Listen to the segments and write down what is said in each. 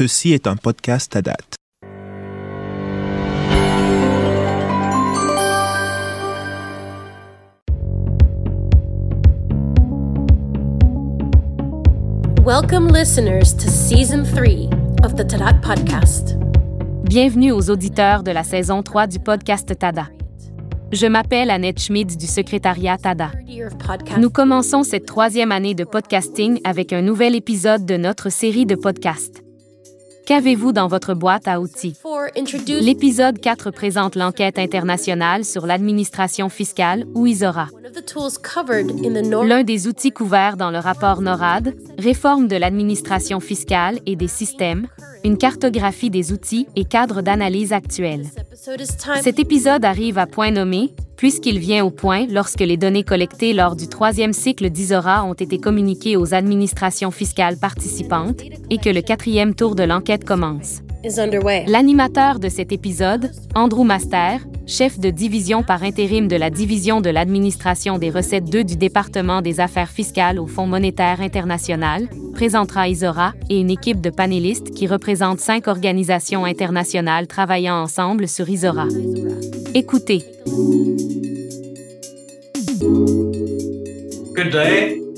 Ceci est un podcast à date. Welcome, listeners, to season 3 of the Tadat podcast. Bienvenue aux auditeurs de la saison 3 du podcast TADA. Je m'appelle Annette Schmid du secrétariat TADA. Nous commençons cette troisième année de podcasting avec un nouvel épisode de notre série de podcasts. Qu'avez-vous dans votre boîte à outils? L'épisode 4 présente l'enquête internationale sur l'administration fiscale, ou ISORA. L'un des outils couverts dans le rapport NORAD, Réforme de l'administration fiscale et des systèmes, une cartographie des outils et cadres d'analyse actuels. Cet épisode arrive à point nommé, puisqu'il vient au point lorsque les données collectées lors du troisième cycle d'ISORA ont été communiquées aux administrations fiscales participantes et que le quatrième tour de l'enquête commence. L'animateur de cet épisode, Andrew Master, chef de division par intérim de la division de l'administration des recettes 2 du département des affaires fiscales au Fonds monétaire international, présentera ISORA et une équipe de panélistes qui représentent cinq organisations internationales travaillant ensemble sur ISORA. Écoutez. Good day.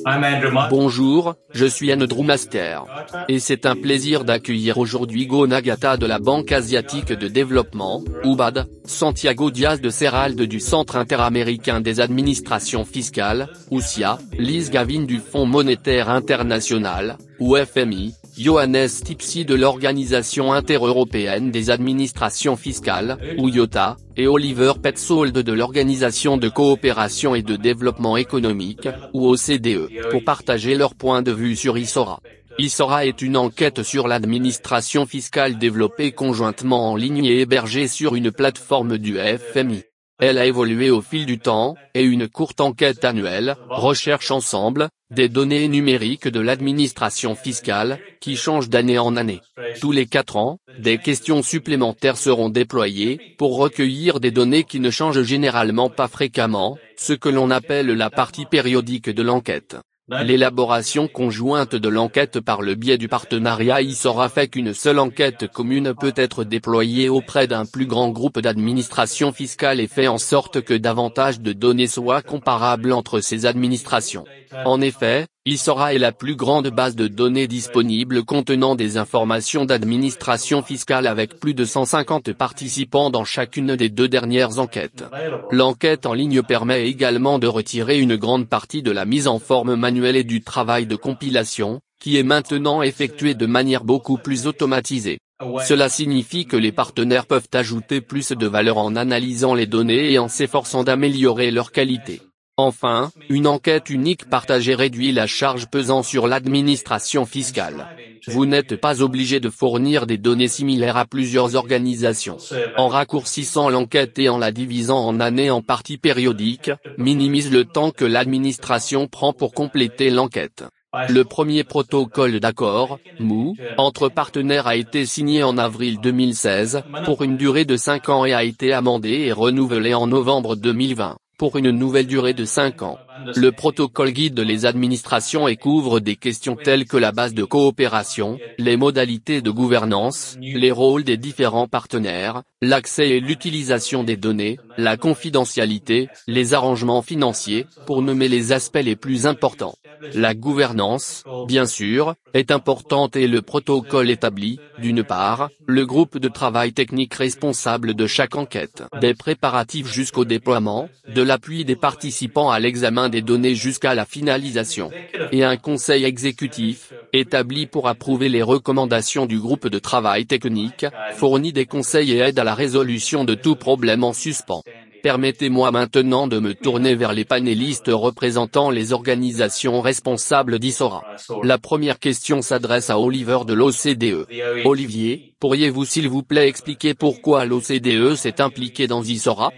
Bonjour, je suis Andrew Master. Et c'est un plaisir d'accueillir aujourd'hui Go Nagata de la Banque asiatique de développement, UBAD, Santiago Diaz de Serralde du Centre interaméricain des administrations fiscales, UCIA, Liz Gavin du Fonds monétaire international, ou FMI, Johannes Tipsy de l'Organisation intereuropéenne des administrations fiscales, ou IOTA, et Oliver Petzold de l'Organisation de coopération et de développement économique, ou OCDE, pour partager leur point de vue sur ISORA. ISORA est une enquête sur l'administration fiscale développée conjointement en ligne et hébergée sur une plateforme du FMI. Elle a évolué au fil du temps, et une courte enquête annuelle, recherche ensemble, des données numériques de l'administration fiscale, qui changent d'année en année. Tous les quatre ans, des questions supplémentaires seront déployées, pour recueillir des données qui ne changent généralement pas fréquemment, ce que l'on appelle la partie périodique de l'enquête. L'élaboration conjointe de l'enquête par le biais du partenariat y sera fait qu'une seule enquête commune peut être déployée auprès d'un plus grand groupe d'administrations fiscales et fait en sorte que davantage de données soient comparables entre ces administrations. En effet, ISORA est la plus grande base de données disponible contenant des informations d'administration fiscale avec plus de 150 participants dans chacune des deux dernières enquêtes. L'enquête en ligne permet également de retirer une grande partie de la mise en forme manuelle et du travail de compilation, qui est maintenant effectué de manière beaucoup plus automatisée. Cela signifie que les partenaires peuvent ajouter plus de valeur en analysant les données et en s'efforçant d'améliorer leur qualité. Enfin, une enquête unique partagée réduit la charge pesant sur l'administration fiscale. Vous n'êtes pas obligé de fournir des données similaires à plusieurs organisations. En raccourcissant l'enquête et en la divisant en années en parties périodiques, minimise le temps que l'administration prend pour compléter l'enquête. Le premier protocole d'accord, MOU, entre partenaires a été signé en avril 2016, pour une durée de 5 ans et a été amendé et renouvelé en novembre 2020 pour une nouvelle durée de 5 ans. Le protocole guide les administrations et couvre des questions telles que la base de coopération, les modalités de gouvernance, les rôles des différents partenaires, l'accès et l'utilisation des données, la confidentialité, les arrangements financiers, pour nommer les aspects les plus importants. La gouvernance, bien sûr, est importante et le protocole établit, d'une part, le groupe de travail technique responsable de chaque enquête, des préparatifs jusqu'au déploiement, de l'appui des participants à l'examen des données jusqu'à la finalisation, et un conseil exécutif, établi pour approuver les recommandations du groupe de travail technique, fournit des conseils et aide à la résolution de tout problème en suspens. Permettez-moi maintenant de me tourner vers les panélistes représentant les organisations responsables d'ISORA. La première question s'adresse à Oliver de l'OCDE. Olivier, pourriez-vous s'il vous plaît expliquer pourquoi l'OCDE s'est impliqué dans ISORA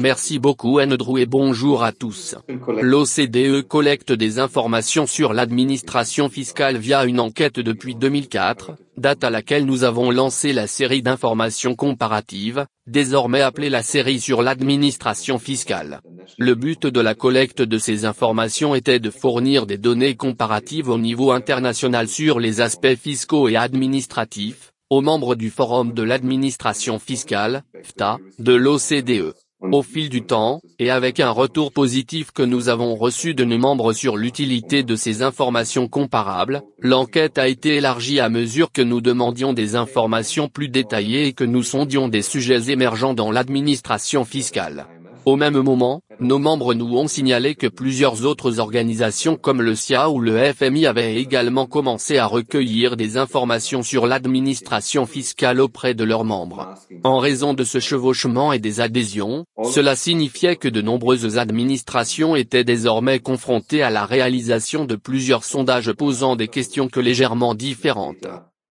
Merci beaucoup Andrew et bonjour à tous. L'OCDE collecte des informations sur l'administration fiscale via une enquête depuis 2004, date à laquelle nous avons lancé la série d'informations comparatives, désormais appelée la série sur l'administration fiscale. Le but de la collecte de ces informations était de fournir des données comparatives au niveau international sur les aspects fiscaux et administratifs, aux membres du Forum de l'administration fiscale, FTA, de l'OCDE. Au fil du temps, et avec un retour positif que nous avons reçu de nos membres sur l'utilité de ces informations comparables, l'enquête a été élargie à mesure que nous demandions des informations plus détaillées et que nous sondions des sujets émergents dans l'administration fiscale. Au même moment, nos membres nous ont signalé que plusieurs autres organisations comme le SIA ou le FMI avaient également commencé à recueillir des informations sur l'administration fiscale auprès de leurs membres. En raison de ce chevauchement et des adhésions, cela signifiait que de nombreuses administrations étaient désormais confrontées à la réalisation de plusieurs sondages posant des questions que légèrement différentes.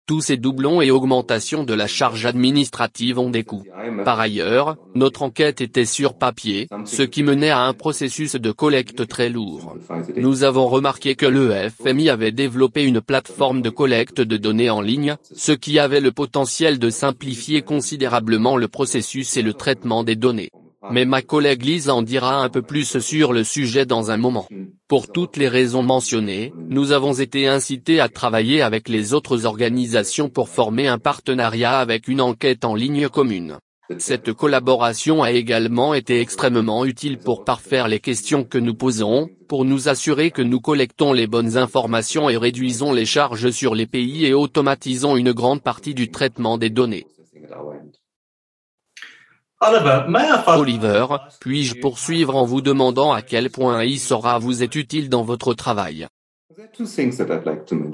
Tous ces doublons et augmentations de la charge administrative ont des coûts. Par ailleurs, notre enquête était sur papier, ce qui menait à un processus de collecte très lourd. Nous avons remarqué que le FMI avait développé une plateforme de collecte de données en ligne, ce qui avait le potentiel de simplifier considérablement le processus et le traitement des données. Mais ma collègue Lise en dira un peu plus sur le sujet dans un moment. Pour toutes les raisons mentionnées, nous avons été incités à travailler avec les autres organisations pour former un partenariat avec une enquête en ligne commune. Cette collaboration a également été extrêmement utile pour parfaire les questions que nous posons, pour nous assurer que nous collectons les bonnes informations et réduisons les charges sur les pays et automatisons une grande partie du traitement des données. Oliver, puis-je poursuivre en vous demandant à quel point ISORA vous est utile dans votre travail?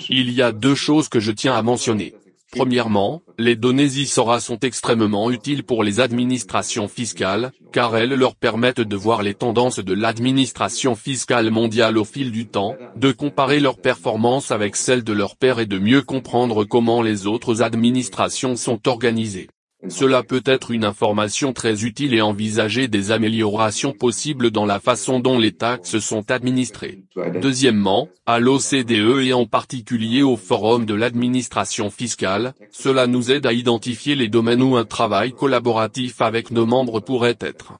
Il y a deux choses que je tiens à mentionner. Premièrement, les données ISORA sont extrêmement utiles pour les administrations fiscales, car elles leur permettent de voir les tendances de l'administration fiscale mondiale au fil du temps, de comparer leurs performances avec celles de leurs pairs et de mieux comprendre comment les autres administrations sont organisées. Cela peut être une information très utile et envisager des améliorations possibles dans la façon dont les taxes sont administrées. Deuxièmement, à l'OCDE et en particulier au Forum de l'administration fiscale, cela nous aide à identifier les domaines où un travail collaboratif avec nos membres pourrait être.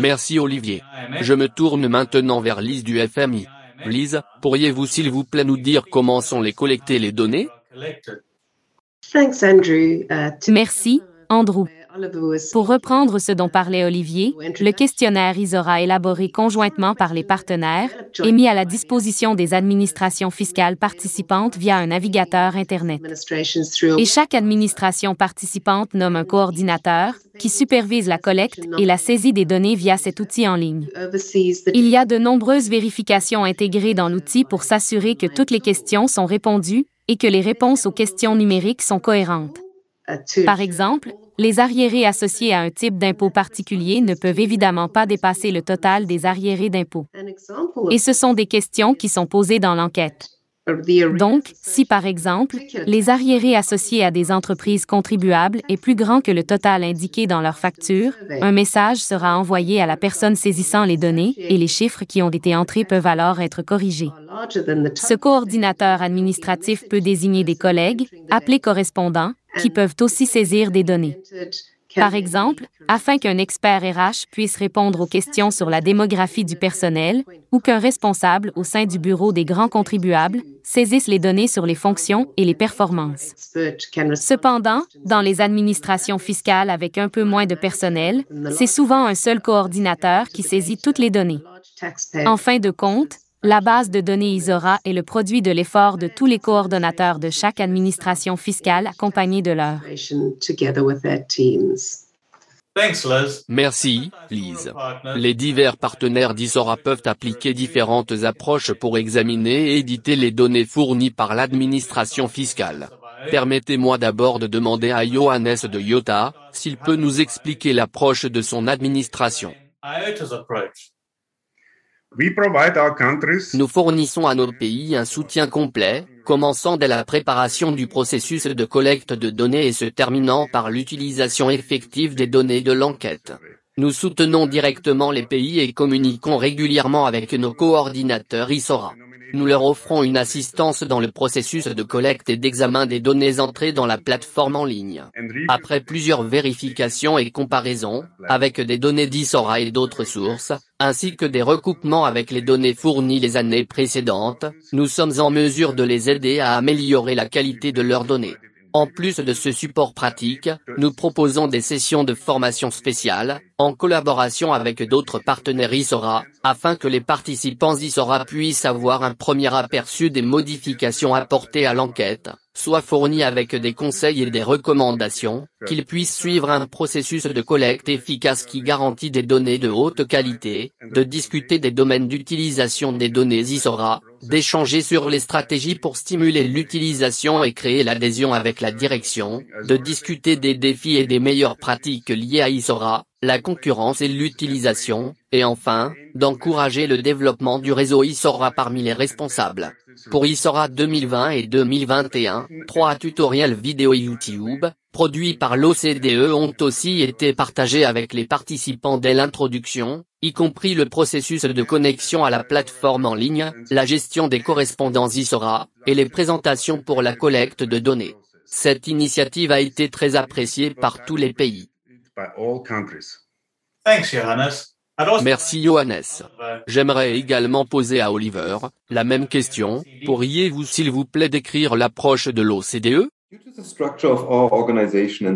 Merci Olivier. Je me tourne maintenant vers Lise du FMI. Lise, pourriez-vous s'il vous plaît nous dire comment sont les collectées les données? Merci, Andrew. Pour reprendre ce dont parlait Olivier, le questionnaire ISORA élaboré conjointement par les partenaires est mis à la disposition des administrations fiscales participantes via un navigateur Internet. Et chaque administration participante nomme un coordinateur qui supervise la collecte et la saisie des données via cet outil en ligne. Il y a de nombreuses vérifications intégrées dans l'outil pour s'assurer que toutes les questions sont répondues et que les réponses aux questions numériques sont cohérentes. Par exemple, les arriérés associés à un type d'impôt particulier ne peuvent évidemment pas dépasser le total des arriérés d'impôt. Et ce sont des questions qui sont posées dans l'enquête. Donc, si par exemple, les arriérés associés à des entreprises contribuables est plus grand que le total indiqué dans leur facture, un message sera envoyé à la personne saisissant les données et les chiffres qui ont été entrés peuvent alors être corrigés. Ce coordinateur administratif peut désigner des collègues, appelés correspondants, qui peuvent aussi saisir des données. Par exemple, afin qu'un expert RH puisse répondre aux questions sur la démographie du personnel ou qu'un responsable au sein du bureau des grands contribuables saisisse les données sur les fonctions et les performances. Cependant, dans les administrations fiscales avec un peu moins de personnel, c'est souvent un seul coordinateur qui saisit toutes les données. En fin de compte, la base de données ISORA est le produit de l'effort de tous les coordonnateurs de chaque administration fiscale accompagnés de leur. Merci, Lise. Les divers partenaires d'ISORA peuvent appliquer différentes approches pour examiner et éditer les données fournies par l'administration fiscale. Permettez-moi d'abord de demander à Johannes de Iota s'il peut nous expliquer l'approche de son administration. Nous fournissons à nos pays un soutien complet, commençant dès la préparation du processus de collecte de données et se terminant par l'utilisation effective des données de l'enquête. Nous soutenons directement les pays et communiquons régulièrement avec nos coordinateurs ISORA. Nous leur offrons une assistance dans le processus de collecte et d'examen des données entrées dans la plateforme en ligne. Après plusieurs vérifications et comparaisons, avec des données d'Isora et d'autres sources, ainsi que des recoupements avec les données fournies les années précédentes, nous sommes en mesure de les aider à améliorer la qualité de leurs données. En plus de ce support pratique, nous proposons des sessions de formation spéciales, en collaboration avec d'autres partenaires ISORA, afin que les participants ISORA puissent avoir un premier aperçu des modifications apportées à l'enquête, soient fournis avec des conseils et des recommandations, qu'ils puissent suivre un processus de collecte efficace qui garantit des données de haute qualité, de discuter des domaines d'utilisation des données ISORA, d'échanger sur les stratégies pour stimuler l'utilisation et créer l'adhésion avec la direction, de discuter des défis et des meilleures pratiques liées à ISORA, la concurrence et l'utilisation, et enfin, d'encourager le développement du réseau ISORA parmi les responsables. Pour ISORA 2020 et 2021, trois tutoriels vidéo YouTube, produits par l'OCDE ont aussi été partagés avec les participants dès l'introduction, y compris le processus de connexion à la plateforme en ligne, la gestion des correspondances ISORA, et les présentations pour la collecte de données. Cette initiative a été très appréciée par tous les pays. Merci Johannes. J'aimerais également poser à Oliver, la même question, pourriez-vous s'il vous plaît décrire l'approche de l'OCDE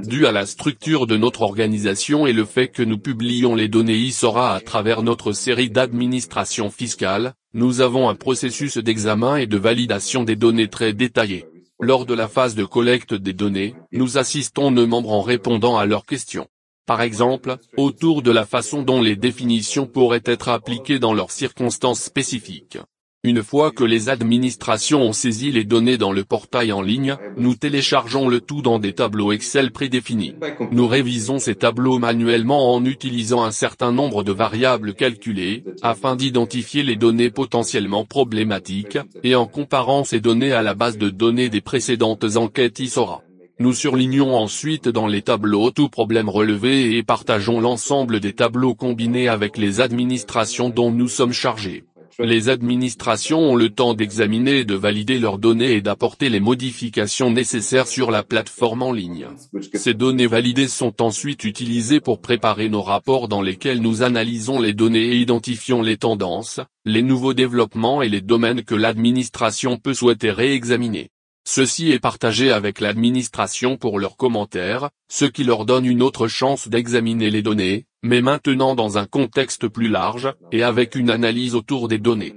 Dû à la structure de notre organisation et le fait que nous publions les données ISORA à travers notre série d'administration fiscale, nous avons un processus d'examen et de validation des données très détaillé. Lors de la phase de collecte des données, nous assistons nos membres en répondant à leurs questions. Par exemple, autour de la façon dont les définitions pourraient être appliquées dans leurs circonstances spécifiques. Une fois que les administrations ont saisi les données dans le portail en ligne, nous téléchargeons le tout dans des tableaux Excel prédéfinis. Nous révisons ces tableaux manuellement en utilisant un certain nombre de variables calculées, afin d'identifier les données potentiellement problématiques, et en comparant ces données à la base de données des précédentes enquêtes ISORA. Nous surlignons ensuite dans les tableaux tout problème relevé et partageons l'ensemble des tableaux combinés avec les administrations dont nous sommes chargés. Les administrations ont le temps d'examiner et de valider leurs données et d'apporter les modifications nécessaires sur la plateforme en ligne. Ces données validées sont ensuite utilisées pour préparer nos rapports dans lesquels nous analysons les données et identifions les tendances, les nouveaux développements et les domaines que l'administration peut souhaiter réexaminer. Ceci est partagé avec l'administration pour leurs commentaires, ce qui leur donne une autre chance d'examiner les données, mais maintenant dans un contexte plus large, et avec une analyse autour des données.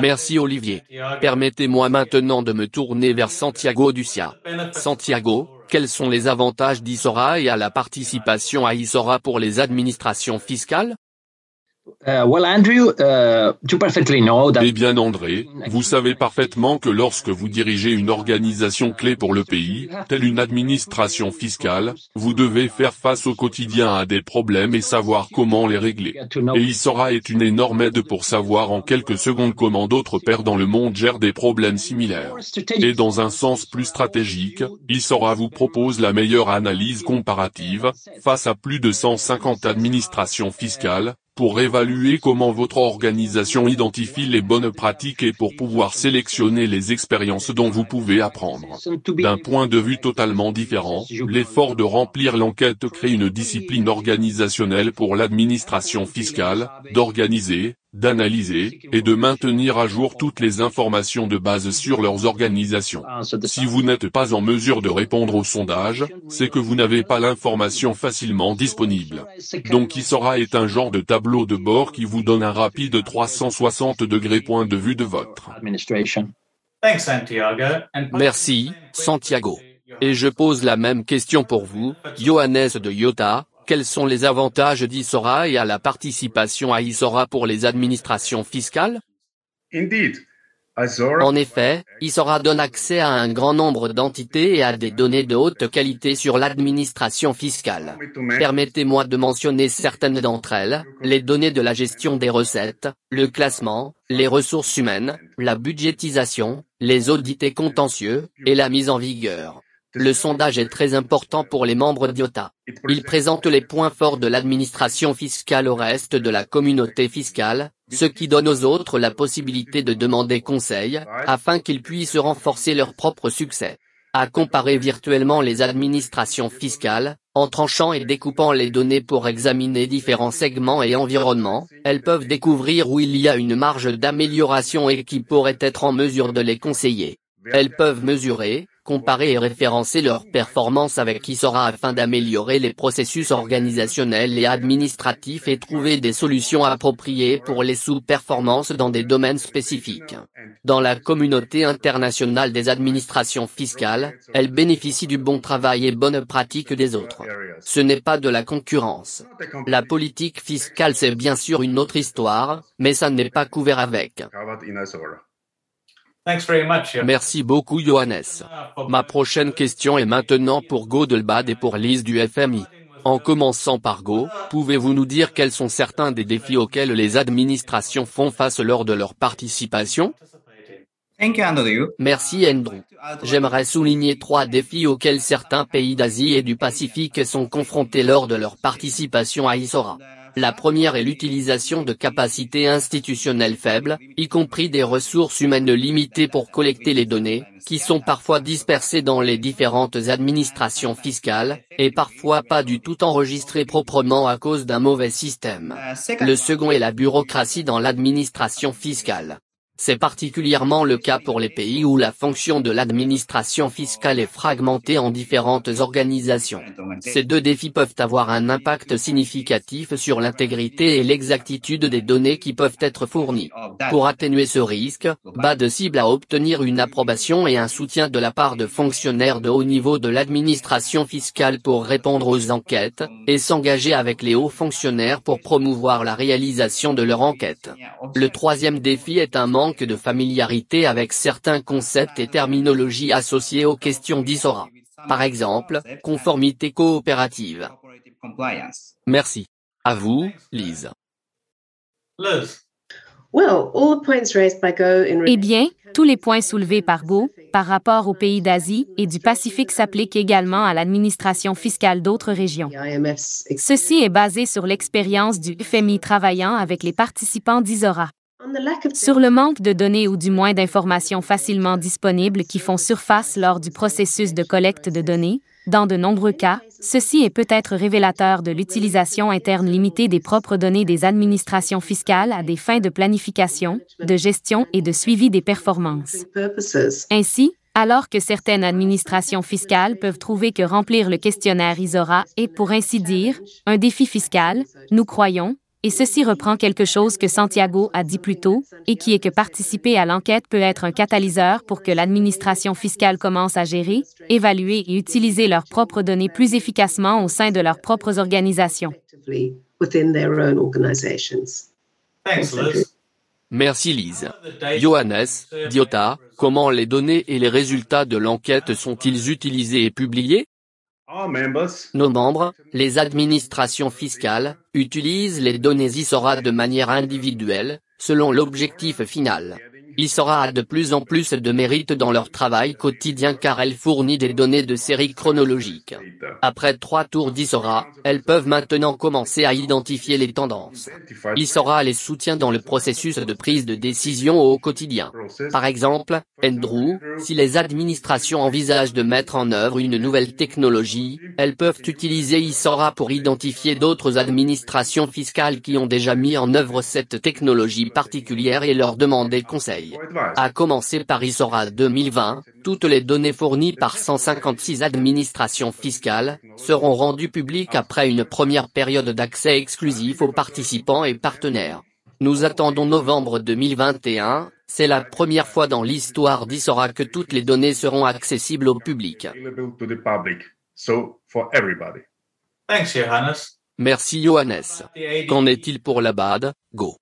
Merci Olivier. Permettez-moi maintenant de me tourner vers Santiago Ducia. Santiago, quels sont les avantages d'Isora et à la participation à Isora pour les administrations fiscales? Eh bien André, vous savez parfaitement que lorsque vous dirigez une organisation clé pour le pays, telle une administration fiscale, vous devez faire face au quotidien à des problèmes et savoir comment les régler. Et ISORA est une énorme aide pour savoir en quelques secondes comment d'autres pairs dans le monde gèrent des problèmes similaires. Et dans un sens plus stratégique, ISORA vous propose la meilleure analyse comparative, face à plus de 150 administrations fiscales, pour évaluer comment votre organisation identifie les bonnes pratiques et pour pouvoir sélectionner les expériences dont vous pouvez apprendre. D'un point de vue totalement différent, l'effort de remplir l'enquête crée une discipline organisationnelle pour l'administration fiscale, d'organiser, d'analyser, et de maintenir à jour toutes les informations de base sur leurs organisations. Si vous n'êtes pas en mesure de répondre au sondage, c'est que vous n'avez pas l'information facilement disponible. Donc ISORA est un genre de tableau de bord qui vous donne un rapide 360 degrés point de vue de votre. Merci, Santiago. Et je pose la même question pour vous, Johannes de Iota, quels sont les avantages d'Isora et à la participation à Isora pour les administrations fiscales? En effet, Isora donne accès à un grand nombre d'entités et à des données de haute qualité sur l'administration fiscale. Permettez-moi de mentionner certaines d'entre elles, les données de la gestion des recettes, le classement, les ressources humaines, la budgétisation, les audits et contentieux, et la mise en vigueur. Le sondage est très important pour les membres d'IOTA. Il présente les points forts de l'administration fiscale au reste de la communauté fiscale, ce qui donne aux autres la possibilité de demander conseil, afin qu'ils puissent renforcer leur propre succès. À comparer virtuellement les administrations fiscales, en tranchant et découpant les données pour examiner différents segments et environnements, elles peuvent découvrir où il y a une marge d'amélioration et qui pourrait être en mesure de les conseiller. Elles peuvent mesurer, comparer et référencer leurs performances avec Isora afin d'améliorer les processus organisationnels et administratifs et trouver des solutions appropriées pour les sous-performances dans des domaines spécifiques. Dans la communauté internationale des administrations fiscales, elles bénéficient du bon travail et bonnes pratiques des autres. Ce n'est pas de la concurrence. La politique fiscale c'est bien sûr une autre histoire, mais ça n'est pas couvert avec. Merci beaucoup Johannes. Ma prochaine question est maintenant pour Godelbad et pour Lise du FMI. En commençant par Go, pouvez-vous nous dire quels sont certains des défis auxquels les administrations font face lors de leur participation? Merci Andrew. J'aimerais souligner trois défis auxquels certains pays d'Asie et du Pacifique sont confrontés lors de leur participation à ISORA. La première est l'utilisation de capacités institutionnelles faibles, y compris des ressources humaines limitées pour collecter les données, qui sont parfois dispersées dans les différentes administrations fiscales, et parfois pas du tout enregistrées proprement à cause d'un mauvais système. Le second est la bureaucratie dans l'administration fiscale. C'est particulièrement le cas pour les pays où la fonction de l'administration fiscale est fragmentée en différentes organisations. Ces deux défis peuvent avoir un impact significatif sur l'intégrité et l'exactitude des données qui peuvent être fournies. Pour atténuer ce risque, BAD cible à obtenir une approbation et un soutien de la part de fonctionnaires de haut niveau de l'administration fiscale pour répondre aux enquêtes, et s'engager avec les hauts fonctionnaires pour promouvoir la réalisation de leur enquête. Le troisième défi est un manque de familiarité avec certains concepts et terminologies associés aux questions d'ISORA. Par exemple, conformité coopérative. Merci. À vous, Lise. Eh bien, tous les points soulevés par Go, par rapport aux pays d'Asie et du Pacifique s'appliquent également à l'administration fiscale d'autres régions. Ceci est basé sur l'expérience du FMI travaillant avec les participants d'ISORA. Sur le manque de données ou du moins d'informations facilement disponibles qui font surface lors du processus de collecte de données, dans de nombreux cas, ceci est peut-être révélateur de l'utilisation interne limitée des propres données des administrations fiscales à des fins de planification, de gestion et de suivi des performances. Ainsi, alors que certaines administrations fiscales peuvent trouver que remplir le questionnaire ISORA est, pour ainsi dire, un défi fiscal, nous croyons, et ceci reprend quelque chose que Santiago a dit plus tôt, et qui est que participer à l'enquête peut être un catalyseur pour que l'administration fiscale commence à gérer, évaluer et utiliser leurs propres données plus efficacement au sein de leurs propres organisations. Merci Lise. Johannes, Diota, comment les données et les résultats de l'enquête sont-ils utilisés et publiés? Nos membres, les administrations fiscales, utilisent les données ISORA de manière individuelle, selon l'objectif final. ISORA a de plus en plus de mérite dans leur travail quotidien car elle fournit des données de série chronologique. Après trois tours d'ISORA, elles peuvent maintenant commencer à identifier les tendances. ISORA les soutient dans le processus de prise de décision au quotidien. Par exemple, Andrew, si les administrations envisagent de mettre en œuvre une nouvelle technologie, elles peuvent utiliser ISORA pour identifier d'autres administrations fiscales qui ont déjà mis en œuvre cette technologie particulière et leur demander conseil. À commencer par ISORA 2020, toutes les données fournies par 156 administrations fiscales seront rendues publiques après une première période d'accès exclusif aux participants et partenaires. Nous attendons novembre 2021, c'est la première fois dans l'histoire d'ISORA que toutes les données seront accessibles au public. Merci Johannes. Qu'en est-il pour la BAD, Go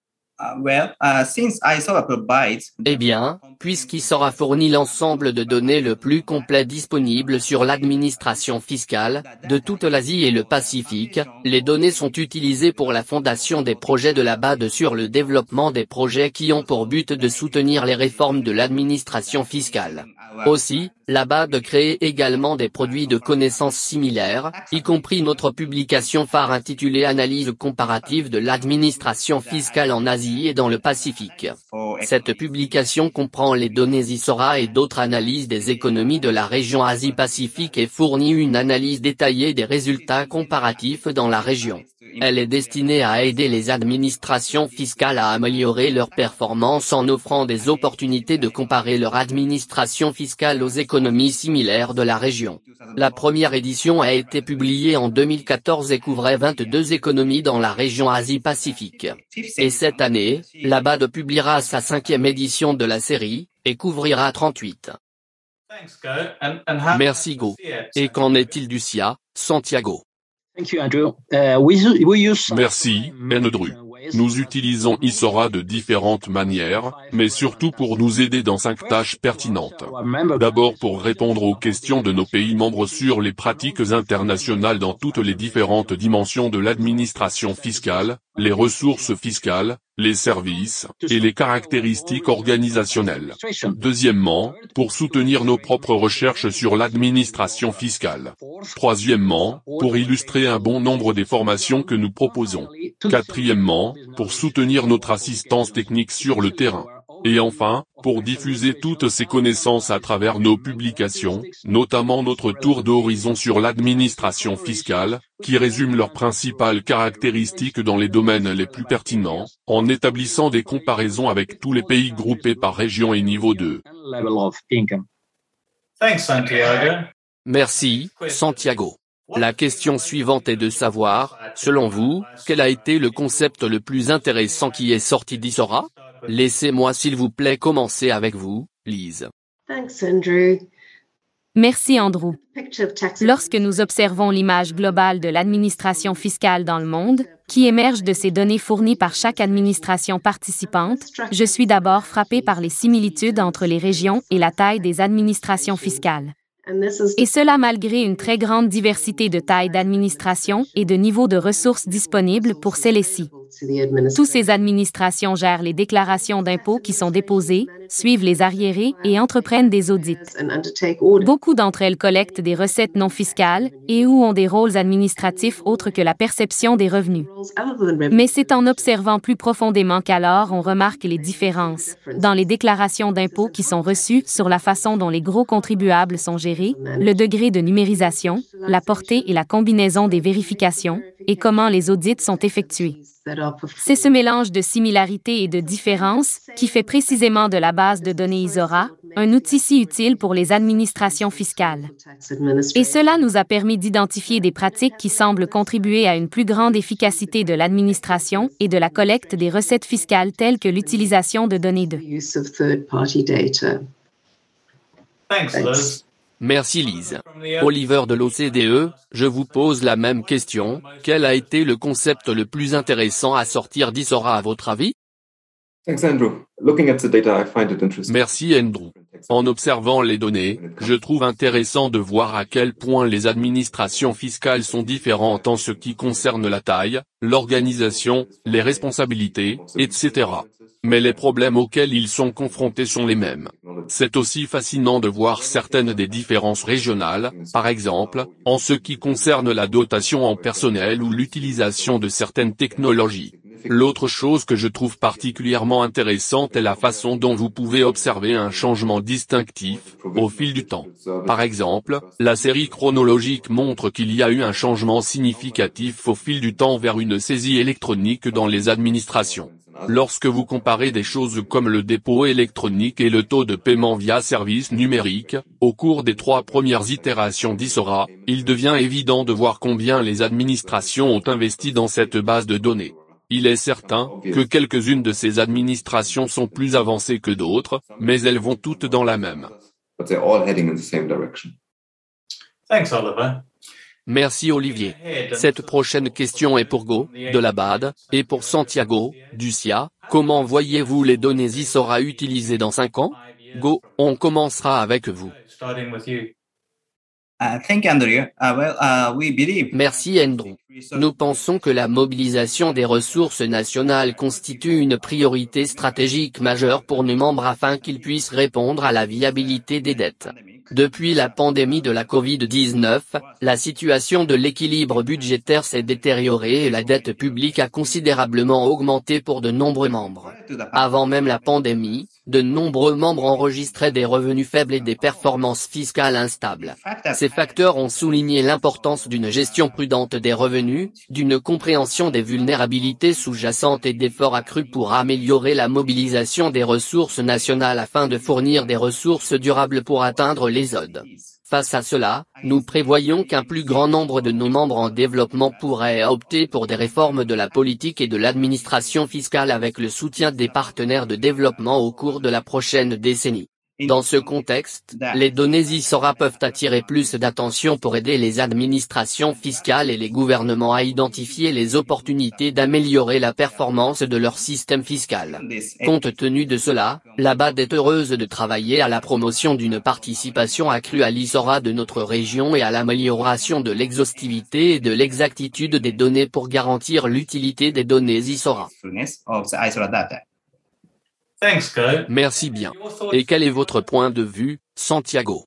eh bien, puisqu'il sera fourni l'ensemble de données le plus complet disponible sur l'administration fiscale, de toute l'Asie et le Pacifique, les données sont utilisées pour la fondation des projets de la BAD sur le développement des projets qui ont pour but de soutenir les réformes de l'administration fiscale. Aussi, de créer également des produits de connaissances similaires, y compris notre publication phare intitulée Analyse comparative de l'administration fiscale en Asie et dans le Pacifique. Cette publication comprend les données ISORA et d'autres analyses des économies de la région Asie-Pacifique et fournit une analyse détaillée des résultats comparatifs dans la région. Elle est destinée à aider les administrations fiscales à améliorer leurs performances en offrant des opportunités de comparer leur administration fiscale aux économies similaires de la région. La première édition a été publiée en 2014 et couvrait 22 économies dans la région Asie-Pacifique. Et cette année, l'ABAD publiera sa cinquième édition de la série, et couvrira 38. Merci Go. Et qu'en est-il du SIA, Santiago? Uh, Merci, Andrew. Nous utilisons Isora de différentes manières, mais surtout pour nous aider dans cinq tâches pertinentes. D'abord pour répondre aux questions de nos pays membres sur les pratiques internationales dans toutes les différentes dimensions de l'administration fiscale, les ressources fiscales, les services, et les caractéristiques organisationnelles. Deuxièmement, pour soutenir nos propres recherches sur l'administration fiscale. Troisièmement, pour illustrer un bon nombre des formations que nous proposons. Quatrièmement, pour soutenir notre assistance technique sur le terrain. Et enfin, pour diffuser toutes ces connaissances à travers nos publications, notamment notre tour d'horizon sur l'administration fiscale, qui résume leurs principales caractéristiques dans les domaines les plus pertinents, en établissant des comparaisons avec tous les pays groupés par région et niveau de. Merci, Santiago. La question suivante est de savoir, selon vous, quel a été le concept le plus intéressant qui est sorti d'Isora? Laissez-moi s'il vous plaît commencer avec vous, Lise. Merci Andrew. Lorsque nous observons l'image globale de l'administration fiscale dans le monde, qui émerge de ces données fournies par chaque administration participante, je suis d'abord frappé par les similitudes entre les régions et la taille des administrations fiscales. Et cela malgré une très grande diversité de tailles d'administration et de niveaux de ressources disponibles pour celles-ci. Tous ces administrations gèrent les déclarations d'impôts qui sont déposées, suivent les arriérés et entreprennent des audits. Beaucoup d'entre elles collectent des recettes non fiscales et ou ont des rôles administratifs autres que la perception des revenus. Mais c'est en observant plus profondément qu'alors on remarque les différences dans les déclarations d'impôts qui sont reçues sur la façon dont les gros contribuables sont gérés, le degré de numérisation, la portée et la combinaison des vérifications, et comment les audits sont effectués. C'est ce mélange de similarités et de différences qui fait précisément de la base de données Isora un outil si utile pour les administrations fiscales. Et cela nous a permis d'identifier des pratiques qui semblent contribuer à une plus grande efficacité de l'administration et de la collecte des recettes fiscales telles que l'utilisation de données de. Merci Lise. Oliver de l'OCDE, je vous pose la même question, quel a été le concept le plus intéressant à sortir d'Isora à votre avis? Merci Andrew. En observant les données, je trouve intéressant de voir à quel point les administrations fiscales sont différentes en ce qui concerne la taille, l'organisation, les responsabilités, etc mais les problèmes auxquels ils sont confrontés sont les mêmes. C'est aussi fascinant de voir certaines des différences régionales, par exemple, en ce qui concerne la dotation en personnel ou l'utilisation de certaines technologies. L'autre chose que je trouve particulièrement intéressante est la façon dont vous pouvez observer un changement distinctif, au fil du temps. Par exemple, la série chronologique montre qu'il y a eu un changement significatif au fil du temps vers une saisie électronique dans les administrations. Lorsque vous comparez des choses comme le dépôt électronique et le taux de paiement via service numérique, au cours des trois premières itérations d'Isora, il devient évident de voir combien les administrations ont investi dans cette base de données. Il est certain que quelques-unes de ces administrations sont plus avancées que d'autres, mais elles vont toutes dans la même. Merci Olivier. Cette prochaine question est pour Go, de la BAD, et pour Santiago, du SIA. Comment voyez-vous les données ISORA utilisées dans 5 ans? Go, on commencera avec vous. Merci Andrew. Nous pensons que la mobilisation des ressources nationales constitue une priorité stratégique majeure pour nos membres afin qu'ils puissent répondre à la viabilité des dettes. Depuis la pandémie de la Covid-19, la situation de l'équilibre budgétaire s'est détériorée et la dette publique a considérablement augmenté pour de nombreux membres. Avant même la pandémie, de nombreux membres enregistraient des revenus faibles et des performances fiscales instables. Ces facteurs ont souligné l'importance d'une gestion prudente des revenus, d'une compréhension des vulnérabilités sous-jacentes et d'efforts accrus pour améliorer la mobilisation des ressources nationales afin de fournir des ressources durables pour atteindre les ODE. Face à cela, nous prévoyons qu'un plus grand nombre de nos membres en développement pourraient opter pour des réformes de la politique et de l'administration fiscale avec le soutien des partenaires de développement au cours de la prochaine décennie. Dans ce contexte, les données ISORA peuvent attirer plus d'attention pour aider les administrations fiscales et les gouvernements à identifier les opportunités d'améliorer la performance de leur système fiscal. Compte tenu de cela, la BAD est heureuse de travailler à la promotion d'une participation accrue à l'ISORA de notre région et à l'amélioration de l'exhaustivité et de l'exactitude des données pour garantir l'utilité des données ISORA. Merci bien. Et quel est votre point de vue, Santiago?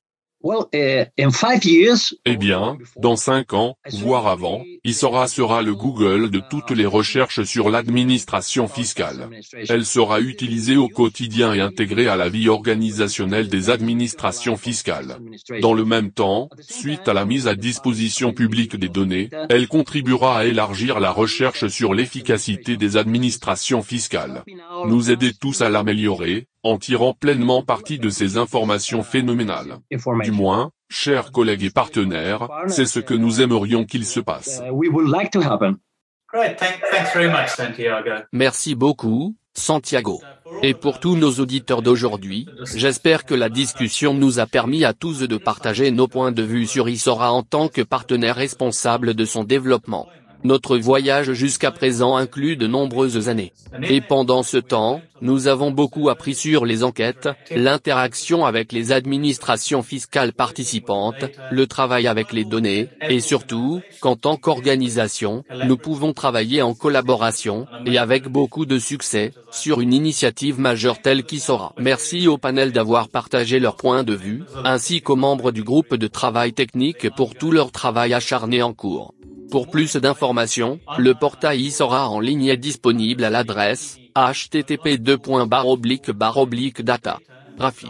Eh bien, dans cinq ans, voire avant, ISORA sera le Google de toutes les recherches sur l'administration fiscale. Elle sera utilisée au quotidien et intégrée à la vie organisationnelle des administrations fiscales. Dans le même temps, suite à la mise à disposition publique des données, elle contribuera à élargir la recherche sur l'efficacité des administrations fiscales. Nous aider tous à l'améliorer, en tirant pleinement parti de ces informations phénoménales. Du moins, chers collègues et partenaires, c'est ce que nous aimerions qu'il se passe. Merci beaucoup, Santiago. Et pour tous nos auditeurs d'aujourd'hui, j'espère que la discussion nous a permis à tous de partager nos points de vue sur Isora en tant que partenaire responsable de son développement. Notre voyage jusqu'à présent inclut de nombreuses années. Et pendant ce temps, nous avons beaucoup appris sur les enquêtes, l'interaction avec les administrations fiscales participantes, le travail avec les données, et surtout, qu'en tant qu'organisation, nous pouvons travailler en collaboration, et avec beaucoup de succès, sur une initiative majeure telle qu'ISORA. Merci au panel d'avoir partagé leur point de vue, ainsi qu'aux membres du groupe de travail technique pour tout leur travail acharné en cours. Pour plus d'informations, le portail sera en ligne est disponible à l'adresse http data. Rafi.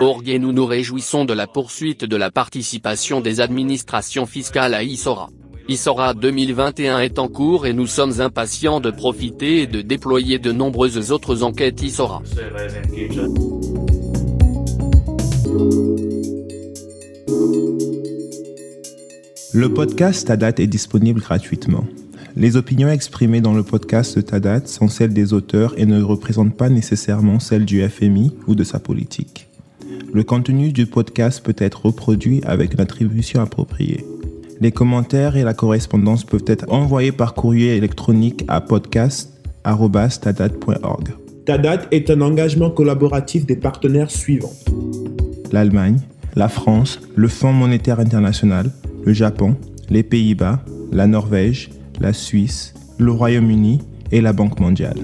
Org et nous nous réjouissons de la poursuite de la participation des administrations fiscales à ISORA. ISORA 2021 est en cours et nous sommes impatients de profiter et de déployer de nombreuses autres enquêtes ISORA. Le podcast Tadat est disponible gratuitement. Les opinions exprimées dans le podcast Tadat sont celles des auteurs et ne représentent pas nécessairement celles du FMI ou de sa politique. Le contenu du podcast peut être reproduit avec une attribution appropriée. Les commentaires et la correspondance peuvent être envoyés par courrier électronique à podcast.tadat.org. Tadat est un engagement collaboratif des partenaires suivants. L'Allemagne, la France, le Fonds monétaire international, le Japon, les Pays-Bas, la Norvège, la Suisse, le Royaume-Uni et la Banque mondiale.